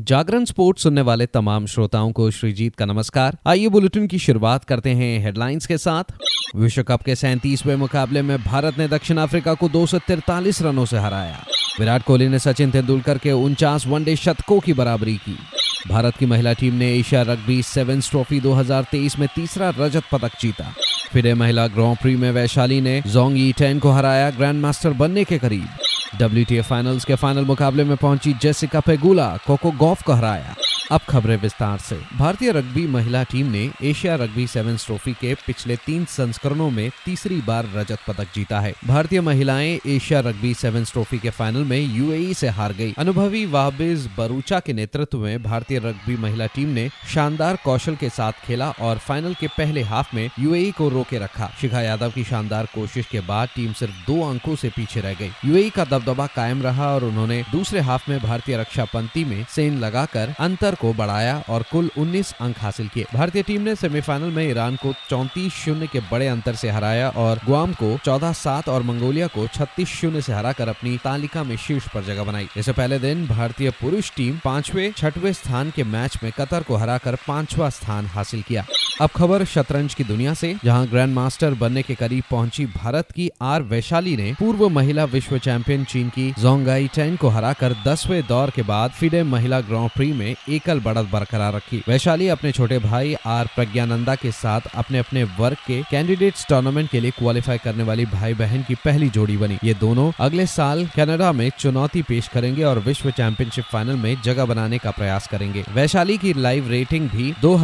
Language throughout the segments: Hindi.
जागरण स्पोर्ट्स सुनने वाले तमाम श्रोताओं को श्रीजीत का नमस्कार। आइए बुलेटिन की शुरुआत करते हैं हेडलाइंस के साथ। विश्व कप के सैंतीसवें मुकाबले में भारत ने दक्षिण अफ्रीका को दो रनों से हराया। विराट कोहली ने सचिन तेंदुलकर के उनचास वनडे शतकों की बराबरी की। भारत की महिला टीम ने एशिया रग्बी सेवेंस ट्रॉफी 2023 में तीसरा रजत पदक जीता। फिर महिला ग्रॉ प्री में वैशाली ने जोंग टेन को हराया ग्रैंड मास्टर बनने के करीब। डब्ल्यू फाइनल्स के फाइनल मुकाबले में पहुँची जेसिका पेगुला कोको गॉफ को हराया। अब खबरें विस्तार से। भारतीय रग्बी महिला टीम ने एशिया रग्बी सेवन ट्रॉफी के पिछले तीन संस्करणों में तीसरी बार रजत पदक जीता है। भारतीय महिलाएँ एशिया रग्बी सेवन ट्रॉफी के फाइनल में यूएई से हार गई। अनुभवी वाहबिज बरूचा के नेतृत्व में भारतीय रग्बी महिला टीम ने शानदार कौशल के साथ खेला और फाइनल के पहले हाफ़ में यूएई को रोके रखा। शिखा यादव की शानदार कोशिश के बाद टीम सिर्फ़ दो अंकों से पीछे रह गई। यूएई का दबदबा कायम रहा और उन्होंने दूसरे हाफ़ में भारतीय रक्षा पंक्ति में सेन लगाकर अंतर को बढ़ाया और कुल 19 अंक हासिल किए। भारतीय टीम ने सेमीफाइनल में ईरान को चौंतीस शून्य के बड़े अंतर से हराया और गुआम को चौदह सात और मंगोलिया को छत्तीस शून्य से हराकर अपनी तालिका में शीर्ष पर जगह बनाई। इससे पहले दिन भारतीय पुरुष टीम पांचवे, छठवे स्थान के मैच में कतर को हराकर पांचवा स्थान हासिल किया। अब खबर शतरंज की दुनिया से, जहाँ ग्रैंड मास्टर बनने के करीब पहुँची भारत की आर वैशाली ने पूर्व महिला विश्व चैंपियन चीन की जोंगाई टेन को हराकर दसवें दौर के बाद फिडे महिला ग्रां प्री में एकल बढ़त बरकरार रखी। वैशाली अपने छोटे भाई आर प्रज्ञानंदा के साथ अपने अपने वर्ग के कैंडिडेट्स टूर्नामेंट के लिए क्वालिफाई करने वाली भाई बहन की पहली जोड़ी बनी। ये दोनों अगले साल कनाडा में चुनौती पेश करेंगे और विश्व चैंपियनशिप फाइनल में जगह बनाने का प्रयास करेंगे। वैशाली की लाइव रेटिंग भी दो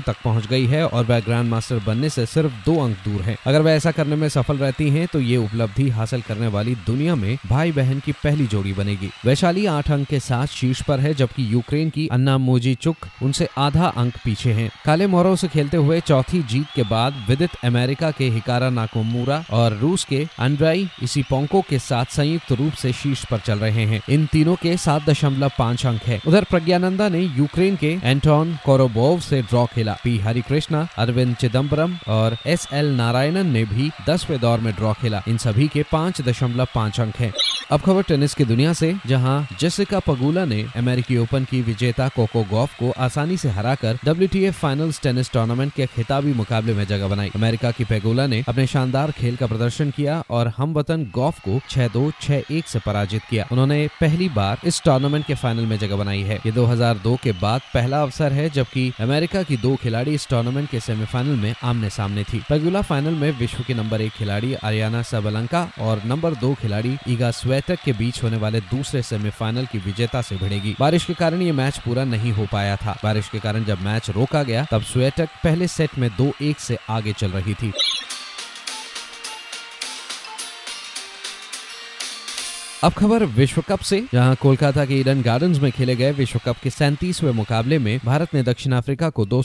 तक पहुँच गई है और वह ग्रैंड मास्टर बनने से सिर्फ़ दो अंक दूर है। अगर वह ऐसा करने में सफल रहती हैं तो ये उपलब्धि हासिल करने वाली दुनिया में भाई बहन की पहली जोड़ी बनेगी। वैशाली आठ अंक के साथ शीर्ष पर है, जबकि यूक्रेन की अन्ना मोजी चुक उनसे आधा अंक पीछे हैं। काले मोरों से खेलते हुए चौथी जीत के बाद विदित अमेरिका के हिकारा नाकोमूरा और रूस के अंड्राई इसी पोंको के साथ संयुक्त रूप से शीर्ष पर चल रहे हैं। इन तीनों के सात दशमलव पाँच अंक है। उधर प्रज्ञानंदा ने यूक्रेन के एंटोन कोरोबोव से ड्रॉ खेला। पी हरिकृष्णा, अरविंद चिदम्बरम और एस एल नारायणन ने भी दसवें दौर में ड्रॉ खेला। इन सभी के पाँच दशमलव पाँच अंक है। अब खबर टेनिस की दुनिया से, जहाँ जेसिका पगुला ने अमेरिकी ओपन की विजेता कोको गॉफ को आसानी से हराकर डब्ल्यू फाइनल्स टेनिस टूर्नामेंट के खिताबी मुकाबले में जगह बनाई। अमेरिका की पेगोला ने अपने शानदार खेल का प्रदर्शन किया और हम वतन गॉफ को छह दो, छह एक ऐसी पराजित किया। उन्होंने पहली बार इस टूर्नामेंट के फाइनल में जगह बनाई है। ये 2002 के बाद पहला अवसर है, जबकि अमेरिका की दो खिलाड़ी इस टूर्नामेंट के सेमीफाइनल में आमने सामने थी। पेगुला फाइनल में विश्व के नंबर एक खिलाड़ी आरियाना सबलंका और नंबर दो खिलाड़ी ईगा स्वेटक के बीच होने वाले दूसरे सेमीफाइनल की विजेता से भिड़ेगी। बारिश के कारण ये मैच पूरा नहीं हो पाया था। बारिश के कारण जब मैच रोका गया, तब स्वेटक पहले सेट में दो एक से आगे चल रही थी। अब खबर विश्व कप से। जहाँ कोलकाता के ईडन गार्डन्स में खेले गए विश्व कप के सैंतीसवें मुकाबले में भारत ने दक्षिण अफ्रीका को दो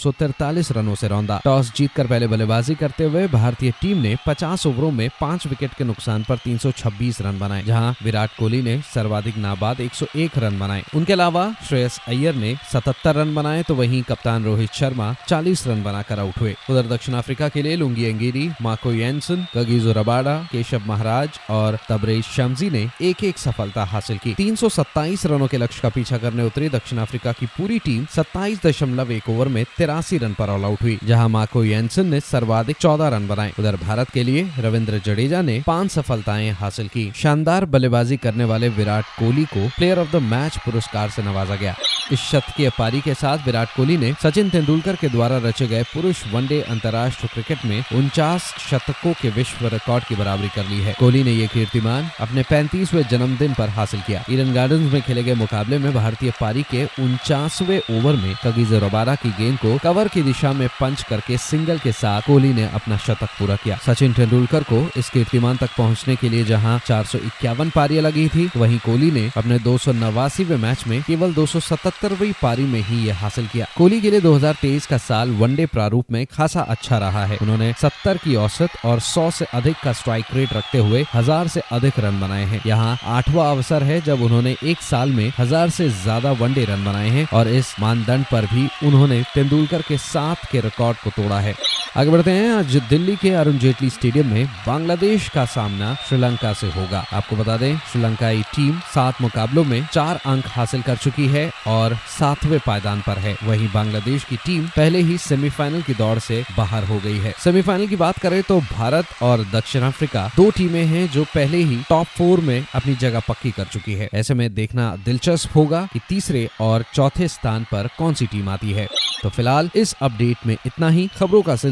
रनों से रौंदा। टॉस जीतकर पहले बल्लेबाजी करते हुए भारतीय टीम ने 50 ओवरों में पाँच विकेट के नुकसान पर 326 रन बनाए, जहाँ विराट कोहली ने सर्वाधिक नाबाद 101 रन बनाए। उनके अलावा श्रेयस अय्यर ने 77 रन बनाए तो वहीं कप्तान रोहित शर्मा 40 रन बनाकर आउट हुए। उधर दक्षिण अफ्रीका के लिए Lungi अंगीरी Marco Jansen Kagiso Rabada, Keshav Maharaj और तबरेज शमजी ने एक एक सफलता हासिल की। 327 रनों के लक्ष्य का पीछा करने उतरी दक्षिण अफ्रीका की पूरी टीम सत्ताईस ओवर में तिरासी रन पर ऑल आउट हुई, जहाँ माको येंसन ने सर्वाधिक चौदह रन बनाए। उधर भारत के लिए रविंद्र जडेजा ने पाँच सफलताएँ हासिल की। शानदार बल्लेबाजी करने वाले विराट कोहली को प्लेयर ऑफ़ द मैच पुरस्कार से नवाजा गया। इस शतकीय पारी के साथ विराट कोहली ने सचिन तेंदुलकर के द्वारा रचे गए पुरुष वनडे अंतर्राष्ट्रीय क्रिकेट में उनचास शतकों के विश्व रिकॉर्ड की बराबरी कर ली है। कोहली ने ये कीर्तिमान अपने पैंतीसवें जन्मदिन पर हासिल किया। ईडन गार्डन में खेले गए मुकाबले में भारतीय पारी के उनचासवे ओवर में कगीज रोबारा की गेंद को कवर की दिशा में पंच करके सिंगल के साथ कोहली ने अपना शतक पूरा किया। सचिन तेंदुलकर को इस कीर्तिमान तक पहुँचने के लिए जहाँ चार सौ इक्यावन पारियाँ लगी थी, वहीं कोहली ने अपने दो सौ नवासीवे मैच में केवल दो सौ सतहत्तरवी पारी में ही ये हासिल किया। कोहली के लिए 2023 का साल वनडे प्रारूप में खासा अच्छा रहा है। उन्होंने 70 की औसत और 100 से अधिक का स्ट्राइक रेट रखते हुए हज़ार से अधिक रन बनाए हैं। यहाँ आठवां अवसर है जब उन्होंने एक साल में हज़ार से ज़्यादा वनडे रन बनाए हैं और इस मानदंड पर भी उन्होंने तेंदुलकर के साथ के रिकॉर्ड को तोड़ा है। आगे बढ़ते हैं। आज दिल्ली के अरुण जेटली स्टेडियम में बांग्लादेश का सामना श्रीलंका से होगा। आपको बता दें, श्रीलंकाई टीम सात मुकाबलों में चार अंक हासिल कर चुकी है और सातवें पायदान पर है। वहीं बांग्लादेश की टीम पहले ही सेमीफाइनल की दौड़ से बाहर हो गई है। सेमीफाइनल की बात करें तो भारत और दक्षिण अफ्रीका दो टीमें हैं जो पहले ही टॉप फोर में अपनी जगह पक्की कर चुकी है। ऐसे में देखना दिलचस्प होगा की तीसरे और चौथे स्थान पर कौन सी टीम आती है। तो फ़िलहाल इस अपडेट में इतना ही। खबरों का